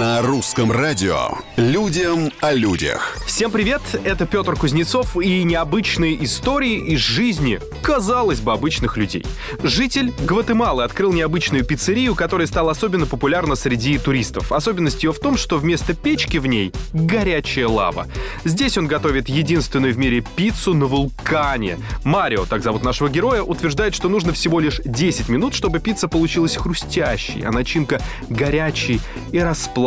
На русском радио «Людям о людях». Всем привет, это Петр Кузнецов и необычные истории из жизни, казалось бы, обычных людей. Житель Гватемалы открыл необычную пиццерию, которая стала особенно популярна среди туристов. Особенность ее в том, что вместо печки в ней горячая лава. Здесь он готовит единственную в мире пиццу на вулкане. Марио, так зовут нашего героя, утверждает, что нужно всего лишь 10 минут, чтобы пицца получилась хрустящей, а начинка горячей и расплавленной,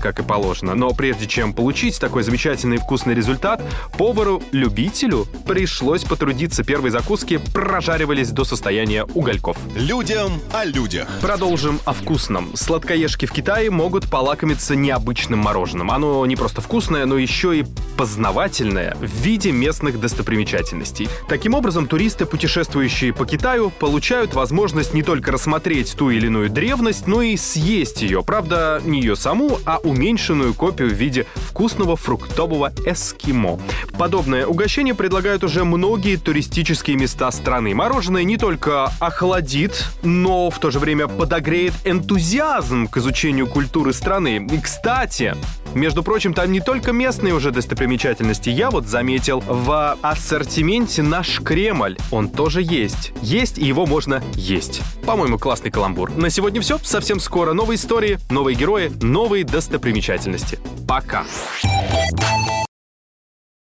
как и положено. Но прежде чем получить такой замечательный вкусный результат, повару-любителю пришлось потрудиться. Первые закуски прожаривались до состояния угольков. Людям о людях. Продолжим о вкусном. Сладкоежки в Китае могут полакомиться необычным мороженым. Оно не просто вкусное, но еще и познавательное в виде местных достопримечательностей. Таким образом, туристы, путешествующие по Китаю, получают возможность не только рассмотреть ту или иную древность, но и съесть ее. Правда, не ее саму, а уменьшенную копию в виде вкусного фруктового эскимо. Подобное угощение предлагают уже многие туристические места страны. Мороженое не только охладит, но в то же время подогреет энтузиазм к изучению культуры страны. И, кстати, между прочим, там не только местные уже достопримечательности. Я вот заметил в ассортименте наш Кремль. Он тоже есть. Есть, и его можно есть. По-моему, классный каламбур. На сегодня все. Совсем скоро новые истории, новые герои, новые достопримечательности. Пока.